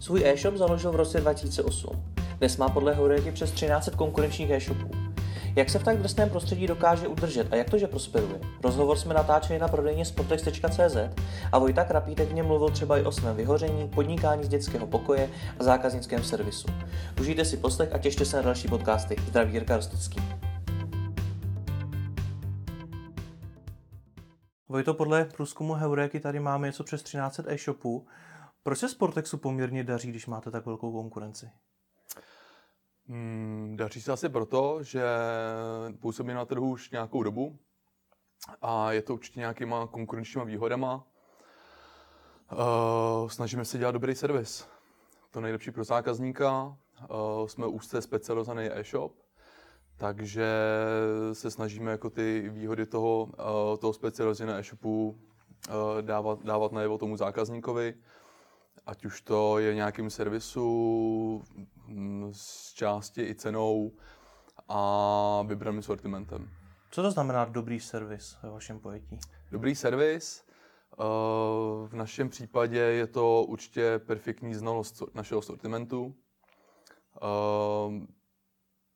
Svůj e-shop založil v roce 2008. Dnes má podle Heuréky přes 13 konkurenčních e-shopů. Jak se v tak drsném prostředí dokáže udržet a jak to, že prosperuje? Rozhovor jsme natáčeli na prodejně sportex.cz a Vojta Krapítek v něm mluvil třeba i o svém vyhoření, podnikání z dětského pokoje a zákaznickém servisu. Užijte si poslech a těšte se na další podcasty. Zdraví Jirka Rostecký. Vojto, podle průzkumu Heuréky tady máme něco přes 13 e-shopů. Proč se Sportexu poměrně daří, když máte tak velkou konkurenci? Hmm, daří se asi proto, že působí na trhu už nějakou dobu a je to určitě nějakýma konkurenčníma výhodama. Uh, snažíme se dělat dobrý servis. To nejlepší pro zákazníka. Uh, jsme úzce specializovaný e-shop, takže se snažíme jako ty výhody toho, uh, toho specializovaného e-shopu uh, dávat, dávat najevo tomu zákazníkovi ať už to je nějakým servisu, mm, s části i cenou a vybraným sortimentem. Co to znamená dobrý servis ve vašem pojetí? Dobrý servis, eh, v našem případě je to určitě perfektní znalost našeho sortimentu. Eh,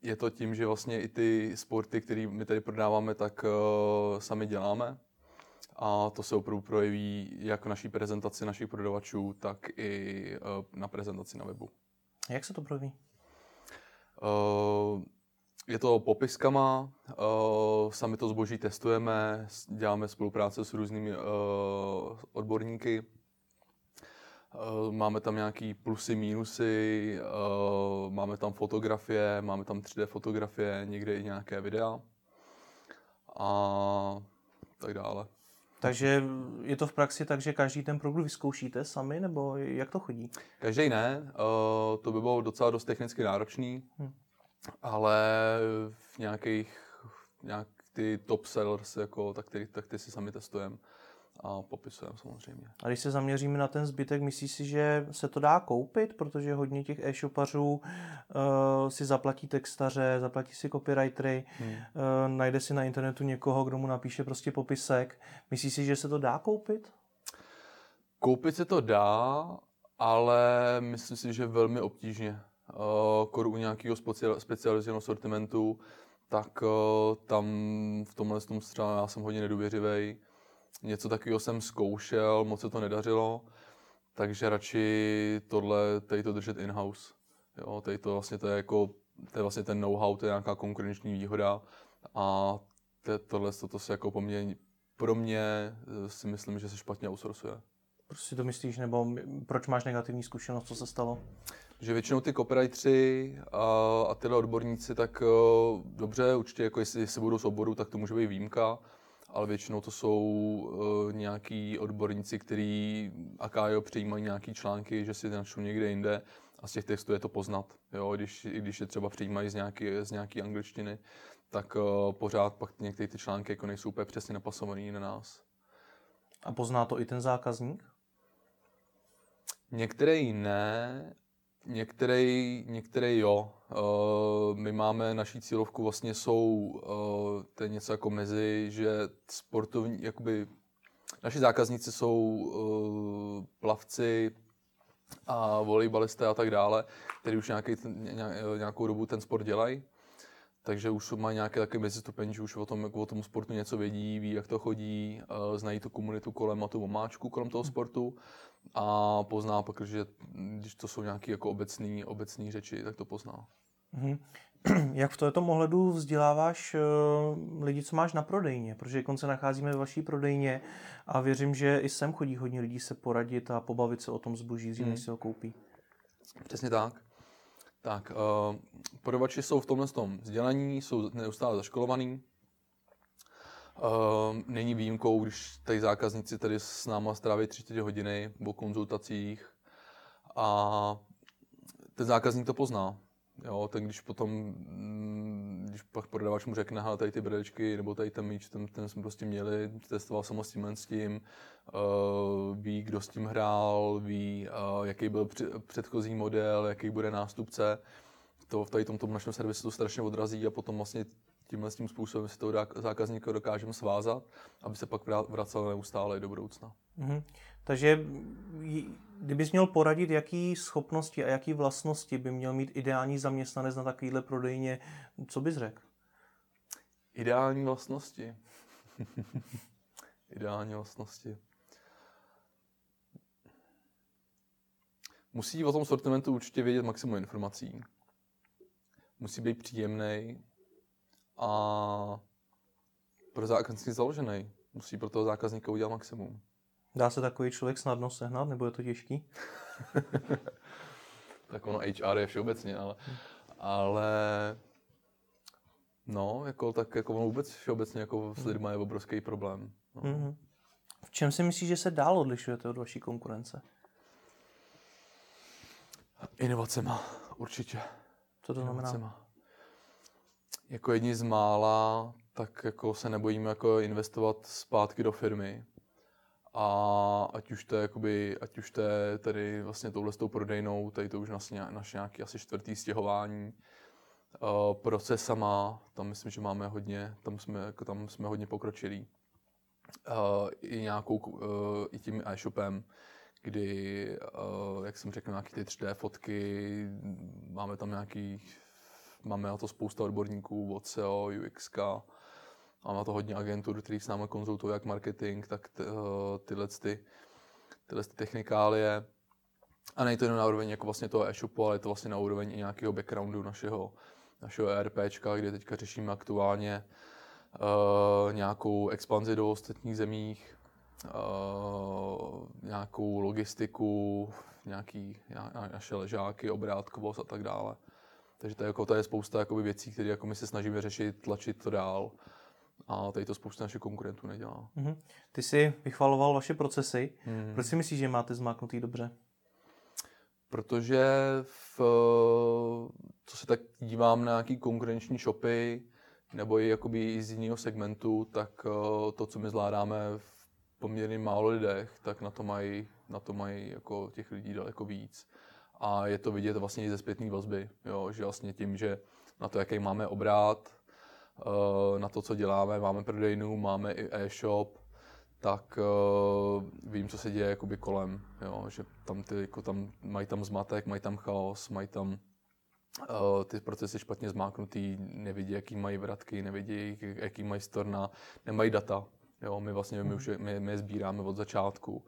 je to tím, že vlastně i ty sporty, které my tady prodáváme, tak eh, sami děláme a to se opravdu projeví jak v naší prezentaci našich prodavačů, tak i eh, na prezentaci na webu. Jak se to projeví? Eh, je to popiskama, eh, sami to zboží testujeme, děláme spolupráce s různými odborníky, Máme tam nějaký plusy, mínusy, máme tam fotografie, máme tam 3D fotografie, někde i nějaké videa a tak dále. Takže je to v praxi tak, že každý ten produkt vyzkoušíte sami, nebo jak to chodí? Každý ne, to by bylo docela dost technicky náročný, hmm. ale v nějakých, nějak ty top sellers, jako, tak, ty, tak ty si sami testujeme a popisujeme samozřejmě. A když se zaměříme na ten zbytek, myslíš si, že se to dá koupit, protože hodně těch e-shopařů uh, si zaplatí textaře, zaplatí si copywritery, hmm. uh, najde si na internetu někoho, kdo mu napíše prostě popisek. Myslíš si, že se to dá koupit? Koupit se to dá, ale myslím si, že velmi obtížně. Uh, u nějakého specializovaného sortimentu, tak uh, tam v tomhle tom třeba já jsem hodně nedůvěřivý Něco takového jsem zkoušel, moc se to nedařilo, takže radši tohle, tady to držet in-house. Jo, tady to vlastně to je jako, to je vlastně ten know-how, to je nějaká konkurenční výhoda a tohle to, to se jako po mně, pro mě eh, si myslím, že se špatně outsourcuje. Proč si to myslíš, nebo proč máš negativní zkušenost, co se stalo? Že většinou ty copywriteri a, a tyhle odborníci, tak uh, dobře, určitě jako jestli se budou z oboru, tak to může být výjimka, ale většinou to jsou uh, nějaký odborníci, kteří akájo přijímají nějaký články, že si načtou někde jinde a z těch textů je to poznat. Jo? Když, I když je třeba přijímají z nějaké z nějaký angličtiny, tak uh, pořád pak některé ty články jako nejsou úplně přesně napasované na nás. A pozná to i ten zákazník? Některý ne, Některý, některý jo. Uh, my máme naší cílovku vlastně jsou uh, to je něco jako mezi, že sportovní, jakoby naši zákazníci jsou uh, plavci a volejbalisté a tak dále, kteří už nějaký, nějakou dobu ten sport dělají. Takže už mají nějaké takové mezistupeň, že už o tom, o tom sportu něco vědí, ví, jak to chodí, znají tu komunitu kolem a tu omáčku kolem toho sportu a pozná pak, že když to jsou nějaké jako obecné obecný řeči, tak to pozná. Mm-hmm. Jak v tomto ohledu vzděláváš uh, lidi, co máš na prodejně? Protože konce nacházíme ve vaší prodejně a věřím, že i sem chodí hodně lidí se poradit a pobavit se o tom zboží, dřív, než mm. si ho koupí. Přesně tak. Tak, uh, prodavači jsou v tomhle tom vzdělaní, jsou neustále zaškolovaní, Uh, není výjimkou, když tady zákazníci tady s náma stráví 3 hodiny po konzultacích a ten zákazník to pozná. Jo, ten když potom, mm, když pak prodavač mu řekne, hele, tady ty bradečky, nebo tady ten míč, ten, ten jsme prostě měli, testoval jsem s tím, s tím, uh, ví, kdo s tím hrál, ví, uh, jaký byl předchozí model, jaký bude nástupce. To v tady tomto našem servisu to strašně odrazí a potom vlastně tímhle s tím způsobem si toho zákazníka dokážeme svázat, aby se pak vracel neustále i do budoucna. Mhm. Takže kdybys měl poradit, jaký schopnosti a jaký vlastnosti by měl mít ideální zaměstnanec na takovýhle prodejně, co bys řekl? Ideální vlastnosti. Ideální vlastnosti. Musí o tom sortimentu určitě vědět maximum informací. Musí být příjemný a pro zákazníky založený. Musí pro toho zákazníka udělat maximum. Dá se takový člověk snadno sehnat, nebo je to těžký? Tak ono HR je všeobecně, ale, ale no, jako, tak jako ono vůbec všeobecně jako s lidmi je obrovský problém. No. Mhm. V čem si myslíš, že se dál odlišujete od vaší konkurence? Inovacema, určitě. Co to znamená? Inovacema. Jako jedni z mála, tak jako se nebojíme jako investovat zpátky do firmy. A ať už to je, jakoby, ať už to je tady vlastně touhle tou prodejnou, tady to už naše, naše nějaký asi čtvrtý stěhování. Uh, procesama, tam myslím, že máme hodně, tam jsme, jako tam jsme hodně pokročilí. Uh, I nějakou, uh, i tím e-shopem, kdy, jak jsem řekl, nějaké ty 3D fotky, máme tam nějaký, máme na to spousta odborníků od SEO, UX, máme na to hodně agentur, který s námi konzultují jak marketing, tak t, uh, tyhle, ty, tyhle ty technikálie. A není to jenom na úroveň jako vlastně toho e-shopu, ale je to vlastně na úroveň i nějakého backgroundu našeho, našeho ERPčka, kde teďka řešíme aktuálně uh, nějakou expanzi do ostatních zemích, uh, nějakou logistiku, nějaký, na, naše ležáky, obrátkovost a tak dále. Takže to je, jako, to je spousta jakoby, věcí, které jako my se snažíme řešit, tlačit to dál. A tady to spousta našich konkurentů nedělá. Mhm. Ty jsi vychvaloval vaše procesy. Hmm. Proč si myslíš, že máte zmáknutý dobře? Protože v, co se tak dívám na nějaký konkurenční shopy, nebo i jakoby z jiného segmentu, tak eh, to, co my zvládáme v poměrně málo lidech, tak na to mají, na to mají jako těch lidí daleko víc. A je to vidět vlastně i ze zpětné vazby, jo, že vlastně tím, že na to, jaký máme obrát, eh, na to, co děláme, máme prodejnu, máme i e-shop, tak uh, vím, co se děje jakoby kolem, jo, že tam, ty, jako tam mají tam zmatek, mají tam chaos, mají tam uh, ty procesy špatně zmáknutý, nevidí, jaký mají vratky, nevidí, jaký mají storna, nemají data. Jo, my vlastně my, už, je- my, my je sbíráme od začátku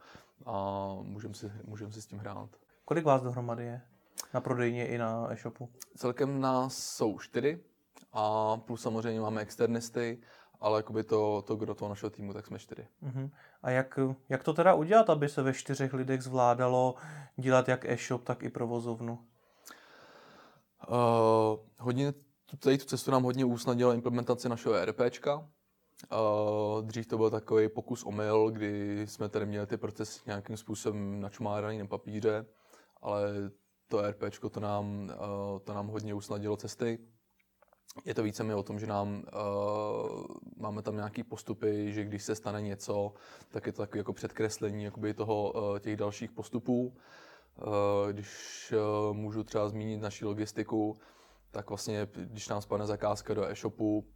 a můžeme si, můžem si s tím hrát. Kolik vás dohromady je? Na prodejně i na e-shopu? Celkem nás jsou čtyři a plus samozřejmě máme externisty, ale jakoby to, to kdo toho našeho týmu, tak jsme čtyři. Mhm. A jak, jak to teda udělat, aby se ve čtyřech lidech zvládalo dělat jak e-shop, tak i provozovnu? Uh, hodně, tady tu cestu nám hodně usnadnila implementace našeho ERPčka. Uh, dřív to byl takový pokus omyl, kdy jsme tady měli ty procesy nějakým způsobem načmáraný na papíře, ale to ERPčko to nám, uh, to nám hodně usnadnilo cesty. Je to víceméně o tom, že nám uh, máme tam nějaký postupy, že když se stane něco, tak je to takové jako předkreslení jakoby toho, uh, těch dalších postupů. Uh, když uh, můžu třeba zmínit naši logistiku, tak vlastně, když nám spadne zakázka do e-shopu,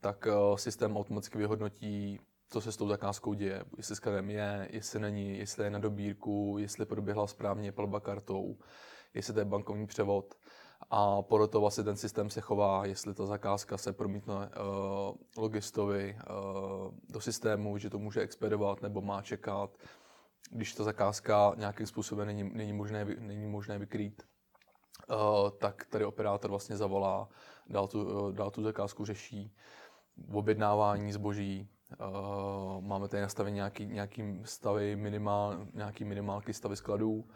tak uh, systém automaticky vyhodnotí, co se s tou zakázkou děje. Jestli skladem je, jestli není, jestli je na dobírku, jestli proběhla správně platba kartou, jestli to je bankovní převod. A podle toho vlastně ten systém se chová, jestli ta zakázka se promítne uh, logistovi uh, do systému, že to může expedovat nebo má čekat, když ta zakázka nějakým způsobem není, není, možné, není možné vykrýt, uh, tak tady operátor vlastně zavolá, dál tu, uh, dál tu zakázku řeší, objednávání zboží, uh, máme tady nastavení nějaký, nějaký stavy, minimál, nějaký minimálky stavy skladů,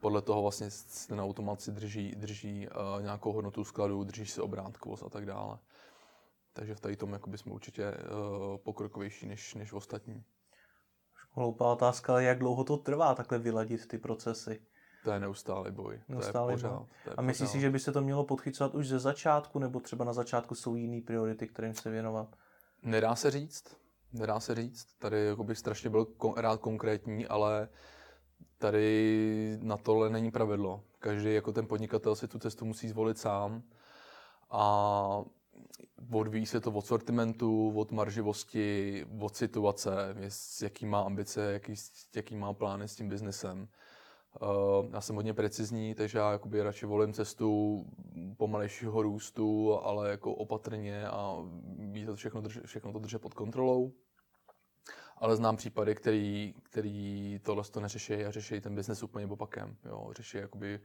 podle toho vlastně ten automat si drží, drží uh, nějakou hodnotu skladu, drží si obrátkovost a tak dále. Takže v tady tom jakoby jsme určitě uh, pokrokovější než, než ostatní. Hloupá otázka, ale jak dlouho to trvá takhle vyladit ty procesy? To je neustálý boj. Neustálý to je pořád. boj. To je A myslíš si, že by se to mělo podchycovat už ze začátku, nebo třeba na začátku jsou jiné priority, kterým se věnovat? Nedá se říct. Nedá se říct. Tady jako bych strašně byl kon- rád konkrétní, ale tady na tohle není pravidlo. Každý jako ten podnikatel si tu cestu musí zvolit sám. A odvíjí se to od sortimentu, od marživosti, od situace, jaký má ambice, jaký, jaký má plány s tím biznesem. Uh, já jsem hodně precizní, takže já jakoby radši volím cestu pomalejšího růstu, ale jako opatrně a ví to všechno, drž, všechno to držet pod kontrolou. Ale znám případy, který, který tohle to neřeší a řeší ten biznes úplně opakem. Jo. Řeší jakoby,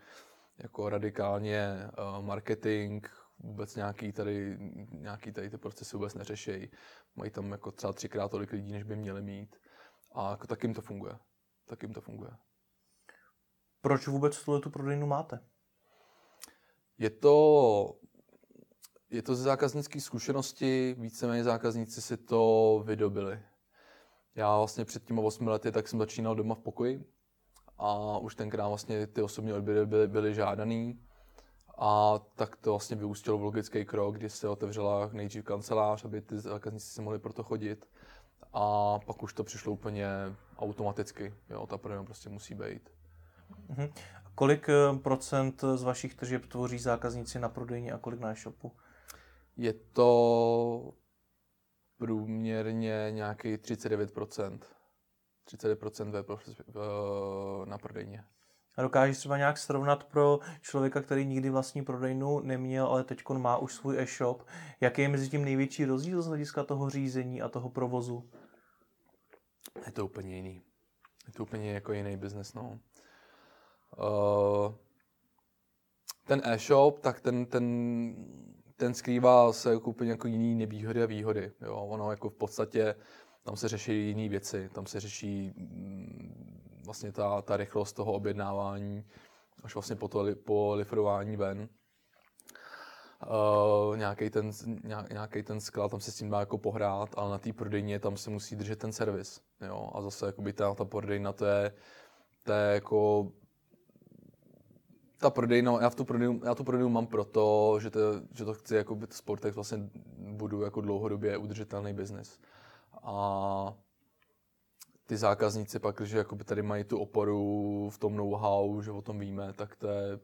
jako radikálně uh, marketing, vůbec nějaký tady, nějaký tady ty procesy vůbec neřeší. Mají tam jako třeba třikrát tolik lidí, než by měli mít. A jako tak jim to funguje. Tak jim to funguje. Proč vůbec tuhle tu prodejnu máte? Je to, je to ze zákaznické zkušenosti, víceméně zákazníci si to vydobili. Já vlastně před těmi 8 lety tak jsem začínal doma v pokoji a už tenkrát vlastně ty osobní odběry byly, byly žádaný a tak to vlastně vyústilo v logický krok, kdy se otevřela nejdřív kancelář, aby ty zákazníci si mohli proto chodit a pak už to přišlo úplně automaticky. Jo, ta prodejna prostě musí být. Mhm. Kolik eh, procent z vašich tržeb tvoří zákazníci na prodejně a kolik na e-shopu? Je to průměrně nějaký 39%. 39% ve, v, na prodejně. A dokážeš třeba nějak srovnat pro člověka, který nikdy vlastní prodejnu neměl, ale teď má už svůj e-shop, jaký je mezi tím největší rozdíl z hlediska toho řízení a toho provozu? Je to úplně jiný. Je to úplně jako jiný biznes, no. Uh, ten e-shop, tak ten, ten, ten skrývá se jako úplně jako jiný nevýhody a výhody. Jo. Ono jako v podstatě, tam se řeší jiné věci. Tam se řeší mm, vlastně ta, ta rychlost toho objednávání až vlastně po, to, po lifrování ven. Uh, nějaký ten, nějaký ten sklad, tam se s tím dá jako pohrát, ale na té prodejně tam se musí držet ten servis. Jo? A zase jakoby ta, ta prodejna, to je, to je jako ta prodejna, já, v tu prodejnu, já tu prodejnu mám proto, že to, že to chci jako Sportex vlastně budu jako dlouhodobě udržitelný biznis. A ty zákazníci pak, že jakoby tady mají tu oporu v tom know-how, že o tom víme, tak to je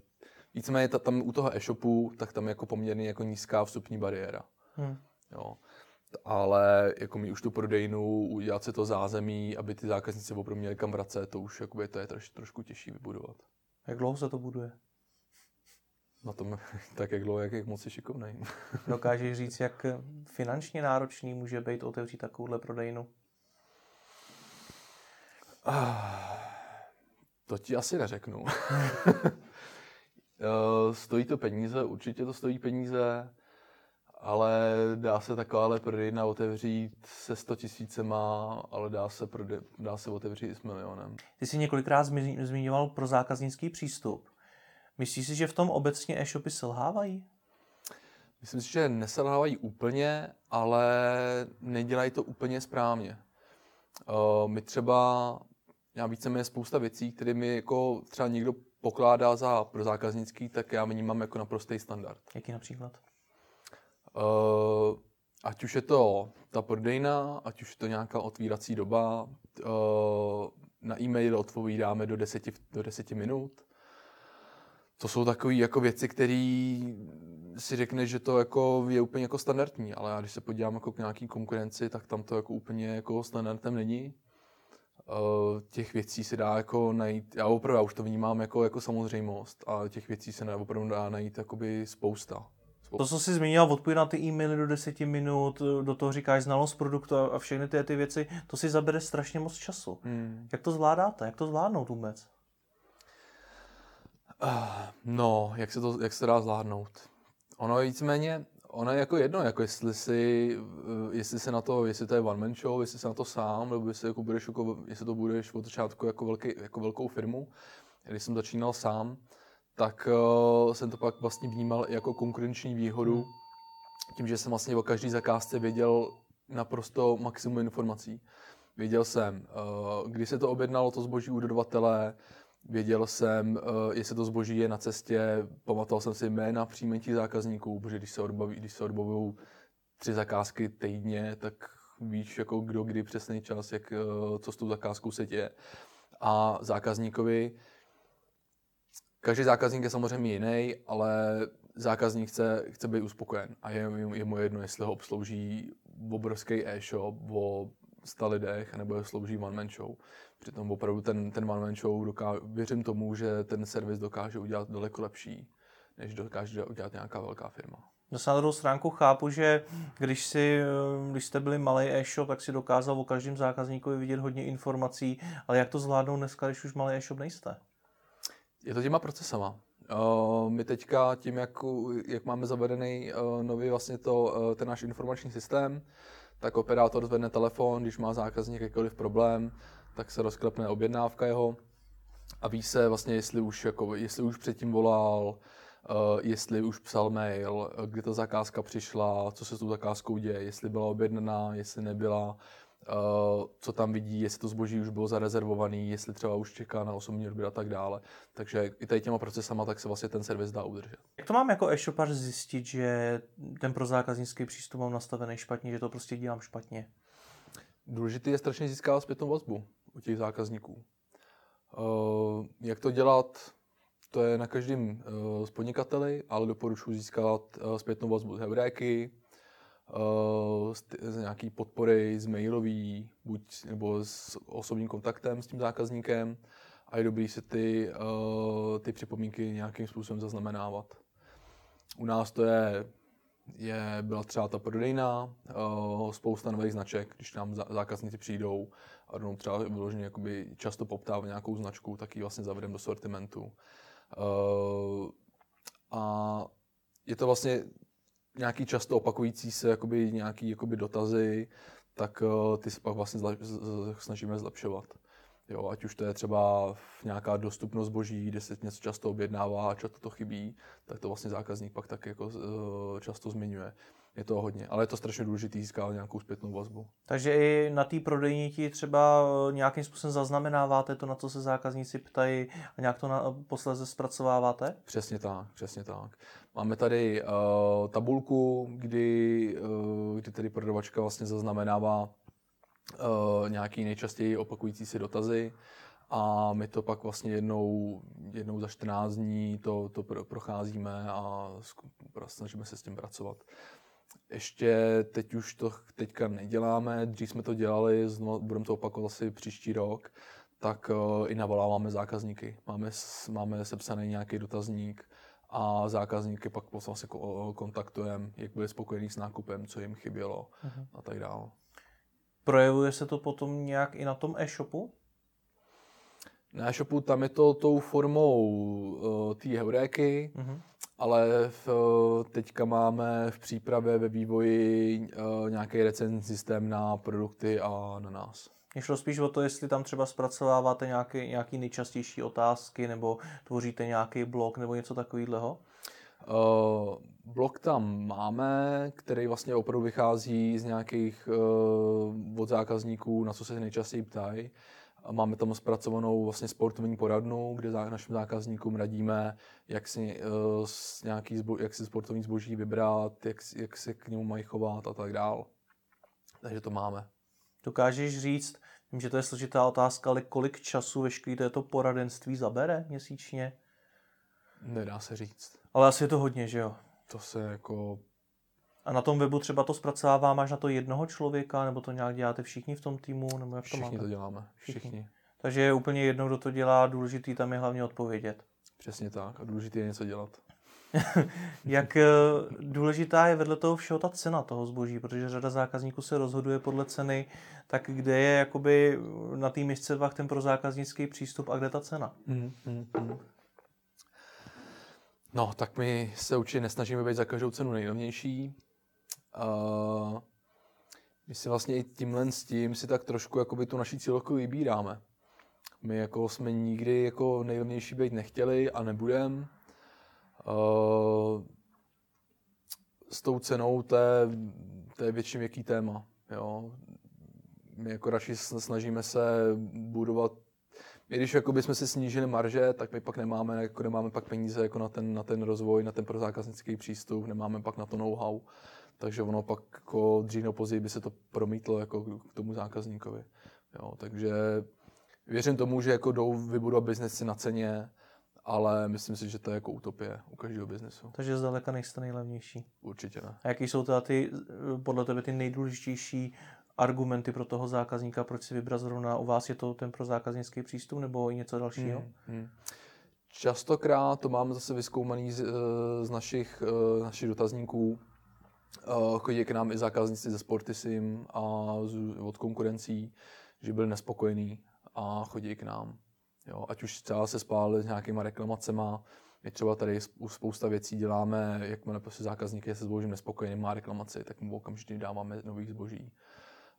víceméně ta, tam u toho e-shopu, tak tam je jako poměrně jako nízká vstupní bariéra. Hmm. Jo. Ale jako mi už tu prodejnu, udělat si to zázemí, aby ty zákazníci opravdu měli kam vracet, to už jakoby, to je troš, trošku těžší vybudovat. Jak dlouho se to buduje? Na tom tak, jak dlouho, jak je moc šikovný. Dokážeš říct, jak finančně náročný může být otevřít takovouhle prodejnu? To ti asi neřeknu. stojí to peníze, určitě to stojí peníze, ale dá se takováhle prodejna otevřít se 100 tisícema, ale dá se, prode, dá se otevřít i s milionem. Ty jsi několikrát zmiňoval pro zákaznický přístup. Myslíš si, že v tom obecně e-shopy selhávají? Myslím si, že neselhávají úplně, ale nedělají to úplně správně. Uh, my třeba, já víceméně spousta věcí, které mi jako třeba někdo pokládá za pro zákaznický, tak já vnímám jako naprostý standard. Jaký například? Uh, ať už je to ta prodejna, ať už je to nějaká otvírací doba, uh, na e-mail odpovídáme do 10, do 10 minut. To jsou takové jako věci, které si řekne, že to jako je úplně jako standardní, ale já když se podívám jako k nějaký konkurenci, tak tam to jako úplně jako standardem není. Uh, těch věcí se dá jako najít, já opravdu já už to vnímám jako, jako samozřejmost, a těch věcí se opravdu dá najít jakoby spousta. To, co jsi zmínil, odpověď na ty e-maily do 10 minut, do toho říkáš znalost produktu a všechny ty, ty věci, to si zabere strašně moc času. Hmm. Jak to zvládáte? Jak to zvládnout vůbec? Uh, no, jak se to jak se dá zvládnout? Ono je víceméně, ono je jako jedno, jako jestli si, jestli se na to, jestli to je one man show, jestli se na to sám, nebo jestli, jako budeš, jako, jestli to budeš od začátku jako, velký, jako velkou firmu. Když jsem začínal sám, tak uh, jsem to pak vlastně vnímal jako konkurenční výhodu, hmm. tím, že jsem vlastně o každý zakázce věděl naprosto maximum informací. Věděl jsem, uh, kdy se to objednalo, to zboží u dodavatele, věděl jsem, uh, jestli to zboží je na cestě, pamatoval jsem si jména příjmení zákazníků, protože když se, odbaví, když se odbavují tři zakázky týdně, tak víš, jako kdo kdy přesný čas, jak, uh, co s tou zakázkou se děje. A zákazníkovi každý zákazník je samozřejmě jiný, ale zákazník chce, chce být uspokojen a je, je mu jedno, jestli ho obslouží obrovský e-shop o 100 lidech, nebo je slouží one man show. Přitom opravdu ten, ten one man show, doká, věřím tomu, že ten servis dokáže udělat daleko lepší, než dokáže udělat nějaká velká firma. Zase na druhou stránku chápu, že když, si, když jste byli malý e-shop, tak si dokázal o každém zákazníkovi vidět hodně informací, ale jak to zvládnout dneska, když už malý e-shop nejste? Je to těma procesama. Uh, my teďka tím, jak, jak máme zavedený uh, nový vlastně to, uh, ten náš informační systém, tak operátor zvedne telefon, když má zákazník jakýkoliv problém, tak se rozklepne objednávka jeho a ví se vlastně, jestli už, jako, jestli už předtím volal, Uh, jestli už psal mail, kdy ta zakázka přišla, co se s tou zakázkou děje, jestli byla objednaná, jestli nebyla, co tam vidí, jestli to zboží už bylo zarezervovaný, jestli třeba už čeká na osobní odběr a tak dále. Takže i tady těma procesama tak se vlastně ten servis dá udržet. Jak to mám jako e-shopař zjistit, že ten pro zákaznický přístup mám nastavený špatně, že to prostě dělám špatně? Důležité je strašně získávat zpětnou vazbu u těch zákazníků. Uh, jak to dělat, to je na každém uh, z podnikateli, ale doporučuji získat zpětnou vazbu z uh, z, z nějaký podpory, z mailový, buď nebo s osobním kontaktem s tím zákazníkem a je dobrý si ty, uh, ty připomínky nějakým způsobem zaznamenávat. U nás to je, je byla třeba ta prodejna, uh, spousta nových značek, když nám zákazníci přijdou a rovnou třeba vyloženě často poptávají nějakou značku, tak ji vlastně zavedeme do sortimentu. A je to vlastně nějaký často opakující se jakoby, nějaký jakoby dotazy, tak uh, ty se pak vlastně z, snažíme zlepšovat. Jo, ať už to je třeba nějaká dostupnost zboží, kde se něco často objednává a často to chybí, tak to vlastně zákazník pak tak jako uh, často zmiňuje. Je to hodně, ale je to strašně důležité získat nějakou zpětnou vazbu. Takže i na té prodejní ti třeba eh, nějakým způsobem zaznamenáváte to, na co se zákazníci ptají a nějak to na, posledně zpracováváte? Přesně tak, přesně tak. Máme tady uh, tabulku, kdy, uh, kdy tady prodavačka vlastně zaznamenává uh, nějaký nejčastěji opakující si dotazy a my to pak vlastně jednou, jednou za 14 dní to, to procházíme a snažíme se s tím pracovat. Ještě teď už to teďka neděláme, dřív jsme to dělali, budeme to opakovat asi příští rok, tak uh, i navoláváme zákazníky. Máme, máme sepsaný nějaký dotazník, a zákazníky pak vlastně kontaktujeme, jak byli spokojení s nákupem, co jim chybělo uh-huh. a tak dále. Projevuje se to potom nějak i na tom e-shopu? Na e-shopu tam je to tou formou uh, té heuréky, uh-huh. ale v, uh, teďka máme v přípravě ve vývoji uh, nějaký recenzní systém na produkty a na nás. Mě šlo spíš o to, jestli tam třeba zpracováváte nějaké, nějaké nejčastější otázky nebo tvoříte nějaký blog nebo něco takového? Uh, blog tam máme, který vlastně opravdu vychází z nějakých uh, od zákazníků, na co se nejčastěji ptají. Máme tam zpracovanou vlastně sportovní poradnu, kde našim zákazníkům radíme, jak si, uh, nějaký zbo, jak si sportovní zboží vybrat, jak, jak se k němu mají chovat a tak dál. Takže to máme. Dokážeš říct, vím, že to je složitá otázka, ale kolik času veškerý této poradenství zabere měsíčně? Nedá se říct. Ale asi je to hodně, že jo? To se jako... A na tom webu třeba to zpracovává, máš na to jednoho člověka, nebo to nějak děláte všichni v tom týmu, nebo jak všichni to máte? to děláme, všichni. všichni. Takže je úplně jedno, kdo to dělá, důležitý tam je hlavně odpovědět. Přesně tak a důležité je něco dělat. Jak eh, důležitá je vedle toho všeho ta cena toho zboží, protože řada zákazníků se rozhoduje podle ceny, tak kde je jakoby na té misce vach ten pro zákaznický přístup a kde ta cena? Mm, mm, mm. No, tak my se určitě nesnažíme být za každou cenu nejlevnější. Uh, my si vlastně i tímhle s tím si tak trošku jakoby tu naší cílovku vybíráme. My jako jsme nikdy jako nejlevnější být nechtěli a nebudeme. Uh, s tou cenou to je, to je větším jaký téma. Jo. My jako radši snažíme se budovat i když jakoby jsme si snížili marže, tak my pak nemáme, jako nemáme pak peníze jako na, ten, na ten rozvoj, na ten prozákaznický přístup, nemáme pak na to know-how. Takže ono pak jako dřív nebo později by se to promítlo jako k tomu zákazníkovi. Jo, takže věřím tomu, že jako jdou vybudovat biznesy na ceně ale myslím si, že to je jako utopie u každého biznesu. Takže zdaleka nejste nejlevnější. Určitě ne. A jaký jsou teda ty, eh, podle tebe ty nejdůležitější argumenty pro toho zákazníka, proč si vybrat zrovna u vás je to ten pro zákaznický přístup nebo i něco dalšího? Hmm. Hmm. Častokrát to máme zase vyskoumaný z, eh, z našich, eh, našich dotazníků. Eh, Chodí k nám i zákazníci ze Sportisim a z, od konkurencí, že byli nespokojení a chodí k nám. Jo, ať už třeba se spálili s nějakýma reklamacema, my třeba tady spousta věcí děláme, jakmile prostě zákazník je se zbožím nespokojený, má reklamaci, tak mu okamžitě dáváme nových zboží.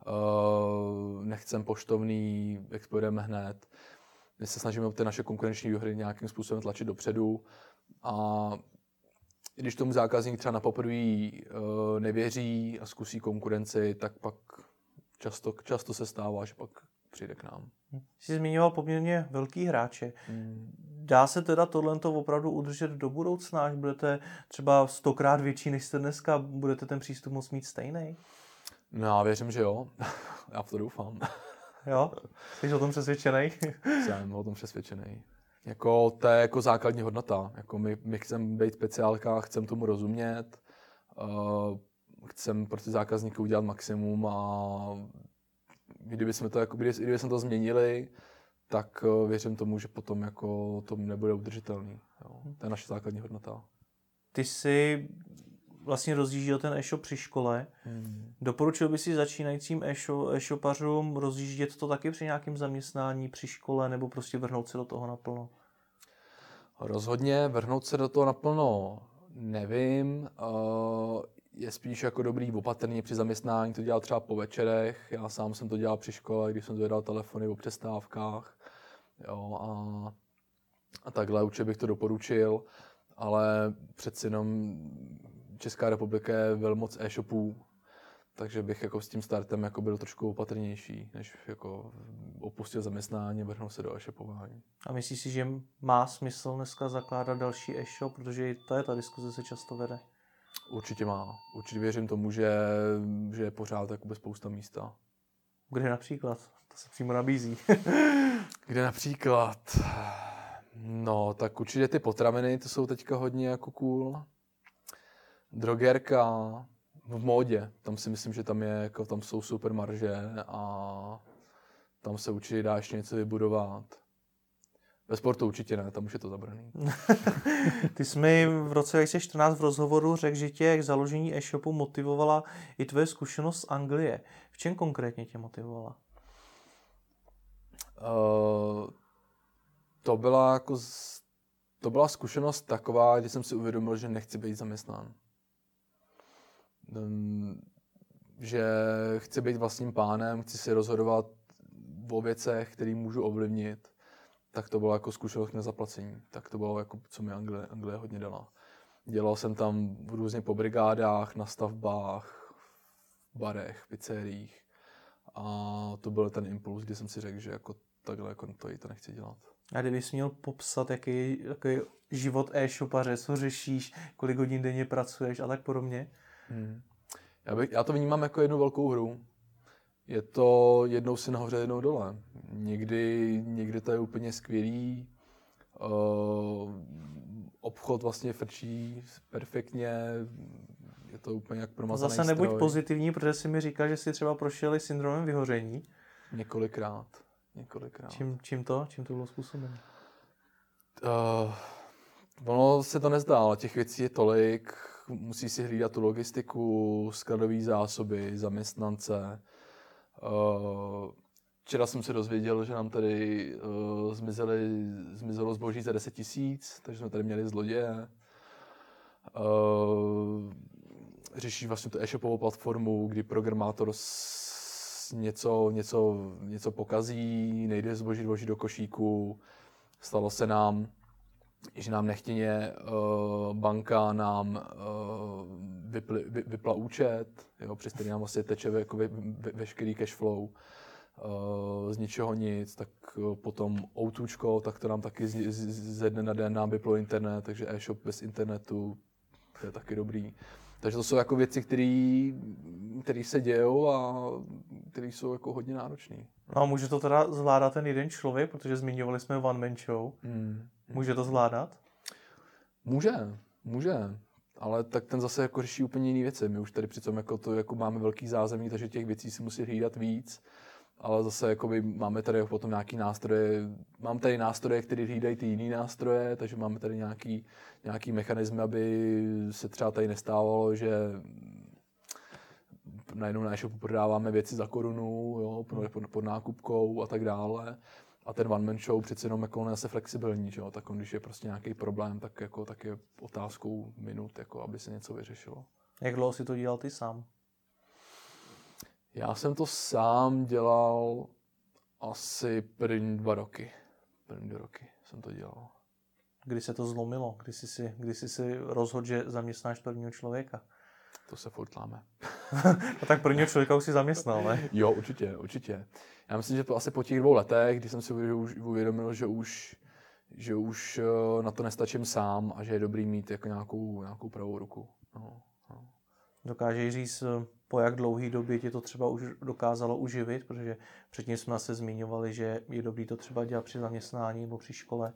Uh, nechcem poštovný, expedujeme hned. My se snažíme ty naše konkurenční výhody nějakým způsobem tlačit dopředu a když tomu zákazník třeba na poprvé uh, nevěří a zkusí konkurenci, tak pak často, často se stává, že pak přijde k nám. Jsi zmiňoval poměrně velký hráče. Hmm. Dá se teda tohle opravdu udržet do budoucna, až budete třeba stokrát větší než jste dneska, budete ten přístup moct mít stejný? No já věřím, že jo. já v to doufám. Jo? Jsi o tom přesvědčený? Jsem o tom přesvědčený. Jako, to je jako základní hodnota. Jako my, my chceme být speciálka, chceme tomu rozumět, uh, chceme pro ty zákazníky udělat maximum a kdyby jsme to, jako, kdyby, kdyby jsme to změnili, tak uh, věřím tomu, že potom jako to nebude udržitelný. Jo. To je naše základní hodnota. Ty jsi vlastně rozjížděl ten e-shop při škole. Hmm. Doporučil by si začínajícím e-shopařům rozjíždět to taky při nějakém zaměstnání, při škole, nebo prostě vrhnout se do toho naplno? Rozhodně vrhnout se do toho naplno nevím. Je spíš jako dobrý opatrný při zaměstnání to dělat třeba po večerech. Já sám jsem to dělal při škole, když jsem zvedal telefony o přestávkách. Jo, a, a takhle určitě bych to doporučil, ale přeci jenom Česká republika je velmoc e-shopů, takže bych jako s tím startem jako byl trošku opatrnější, než jako opustil zaměstnání a vrhnout se do e-shopování. A myslíš si, že má smysl dneska zakládat další e-shop, protože to je ta diskuze se často vede? Určitě má. Určitě věřím tomu, že, že je pořád jakoby spousta místa. Kde například? To se přímo nabízí. Kde například? No, tak určitě ty potraviny, to jsou teďka hodně jako cool drogerka v módě. Tam si myslím, že tam, je, jako, tam jsou super marže a tam se určitě dá ještě něco vybudovat. Ve sportu určitě ne, tam už je to zabraný. Ty jsi mi v roce 2014 v rozhovoru řekl, že tě k založení e-shopu motivovala i tvoje zkušenost z Anglie. V čem konkrétně tě motivovala? Uh, to byla jako z, to byla zkušenost taková, kdy jsem si uvědomil, že nechci být zaměstnán že chci být vlastním pánem, chci si rozhodovat o věcech, které můžu ovlivnit, tak to bylo jako zkušenost na zaplacení. Tak to bylo jako, co mi Anglie, Anglie hodně dala. Dělal jsem tam v různě po brigádách, na stavbách, v barech, pizzeriích. A to byl ten impuls, kdy jsem si řekl, že jako takhle jako to, to nechci dělat. A kdybys měl popsat, jaký, jaký život e-shopaře, co řešíš, kolik hodin denně pracuješ a tak podobně? Hmm. Já, bych, já to vnímám jako jednu velkou hru. Je to jednou si nahoře, jednou dole. Někdy, někdy to je úplně skvělý. Uh, obchod vlastně frčí perfektně. Je to úplně jak promazaný Zase nebuď stroj. pozitivní, protože si mi říkal, že si třeba prošel syndromem vyhoření. Několikrát. Několikrát. Čím, čím to? Čím to bylo způsobeno? Uh, ono se to nezdá, ale těch věcí je tolik musí si hlídat tu logistiku, skladové zásoby, zaměstnance. Eh, včera jsem se dozvěděl, že nám tady uh, zmizeli, zmizelo zboží za 10 tisíc, takže jsme tady měli zloděje. Uh, řeší vlastně tu e-shopovou platformu, kdy programátor něco, něco, něco pokazí, nejde zboží zboží do košíku. Stalo se nám, že nám nechtěně uh, banka nám uh, vypl, vy, vypla účet, jo, přes který nám vlastně teče jako ve, ve, veškerý cash flow uh, z ničeho nic, tak potom outučko, tak to nám taky z, z, ze dne na den nám vyplo internet, takže e-shop bez internetu, to je taky dobrý. Takže to jsou jako věci, které se dějou a které jsou jako hodně náročné. No a může to teda zvládat ten jeden člověk, protože zmiňovali jsme one man show. Hmm. Může to zvládat? Může, může, ale tak ten zase jako řeší úplně jiné věci. My už tady přitom jako to jako máme velký zázemí, takže těch věcí si musí hlídat víc. Ale zase jakoby máme tady potom nějaký nástroje, mám tady nástroje, které hlídají ty jiné nástroje, takže máme tady nějaký, nějaký mechanismy, aby se třeba tady nestávalo, že najednou na e-shopu prodáváme věci za korunu, jo, pod, pod, pod nákupkou a tak dále. A ten one man show přece jenom jako je zase flexibilní, že jo? tak když je prostě nějaký problém, tak, jako, tak je otázkou minut, jako, aby se něco vyřešilo. Jak dlouho si to dělal ty sám? Já jsem to sám dělal asi první dva roky. První dva roky jsem to dělal. Kdy se to zlomilo? Kdy jsi si, kdy jsi si rozhodl, že zaměstnáš prvního člověka? To se furt láme. No tak prvního člověka už si zaměstnal, ne? Jo, určitě, určitě. Já myslím, že to asi po těch dvou letech, kdy jsem si uvědomil, že už, že už eh, na to nestačím sám a že je dobrý mít jako nějakou, nějakou pravou ruku. No, no. Dokážeš říct, eh, po jak dlouhý době ti to třeba už dokázalo uživit, protože předtím jsme se zmiňovali, že je dobrý to třeba dělat při zaměstnání nebo při škole.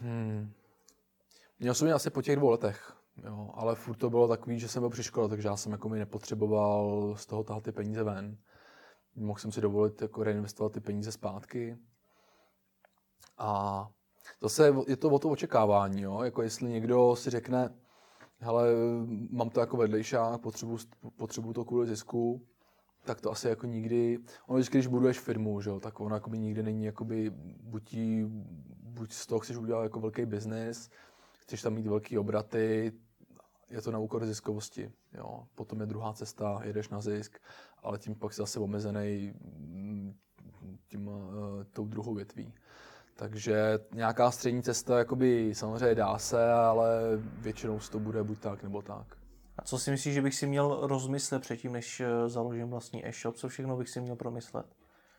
Hmm. Měl jsem asi po těch dvou letech, jo, ale furt to bylo takový, že jsem byl při škole, takže já jsem jako mi nepotřeboval z toho tahat ty peníze ven. Mohl jsem si dovolit jako reinvestovat ty peníze zpátky. A zase je to o to očekávání, jo? jako jestli někdo si řekne, hele, mám to jako vedlejšák, potřebuji, potřebuji to kvůli zisku, tak to asi jako nikdy, ono vždycky, když buduješ firmu, že jo, tak ono jakoby nikdy není, jakoby, buď, buď z toho chceš udělat jako velký biznis, chceš tam mít velký obraty, je to na úkor ziskovosti. Jo. Potom je druhá cesta, jedeš na zisk, ale tím pak jsi zase omezený mm, tím, uh, tou druhou větví. Takže nějaká střední cesta, jakoby samozřejmě dá se, ale většinou to bude buď tak, nebo tak. A co si myslíš, že bych si měl rozmyslet předtím, než eh, založím vlastní e-shop? Co všechno bych si měl promyslet?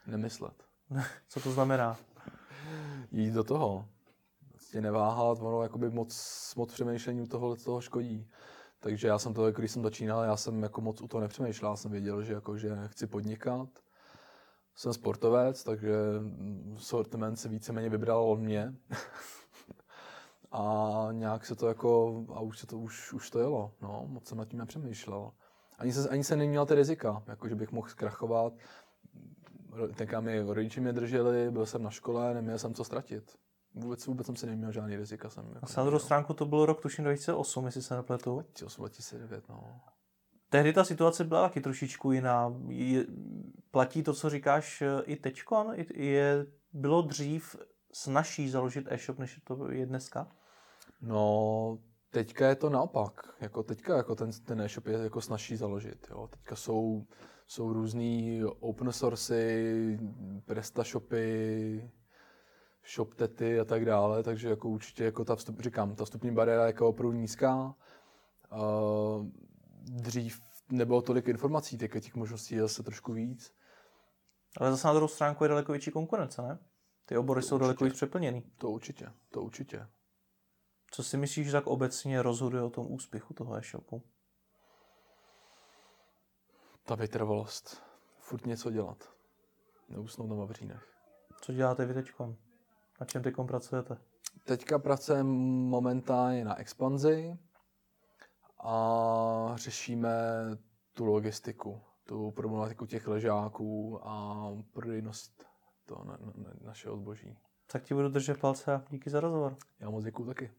Nemyslet. Co to znamená? Jít do toho. Vlastně neváhat, ono jakoby moc, moc přemýšlení u toho, toho škodí. Takže já jsem to, jako když jsem začínal, já jsem jako moc u toho nepřemýšlel, já jsem věděl, že, jako, že chci podnikat. Jsem sportovec, takže sortiment se víceméně vybral od mě. a nějak se to jako, a už se to, už, už to jelo, no, moc jsem nad tím nepřemýšlel. Ani se, ani se neměl ty rizika, jako že bych mohl zkrachovat. Tenkrát mi rodiče mě drželi, byl jsem na škole, neměl jsem co ztratit. Vůbec, vůbec jsem si neměl žádný rizika. Jsem jako a na druhou stránku to bylo rok tuším 2008, jestli se nepletu. 2008, 2009, no. Tehdy ta situace byla taky trošičku jiná. Je, platí to, co říkáš i teďkon? Je, bylo dřív snažší založit e-shop, než to je dneska? No, teďka je to naopak. Jako teďka jako ten, ten e-shop je jako snažší založit. Jo. Teďka jsou, jsou různý open sourcey, prestashopy, shoptety a tak dále, takže jako určitě jako ta vstup, říkám, ta vstupní bariéra je jako opravdu nízká. Uh, dřív nebylo tolik informací, teďka těch možností je zase trošku víc. Ale zase na druhou stránku je daleko větší konkurence, ne? Ty obory to jsou určitě. daleko víc přeplněný. To určitě, to určitě. Co si myslíš, že tak obecně rozhoduje o tom úspěchu toho e-shopu? Ta vytrvalost. Furt něco dělat. Neusnout na vavřínech. Co děláte vy teďkon? Na čem teď pracujete? Teďka pracujeme momentálně na expanzi a řešíme tu logistiku, tu problematiku těch ležáků a prodejnost to na, na, na našeho zboží. Tak ti budu držet palce a díky za rozhovor. Já moc děkuju taky.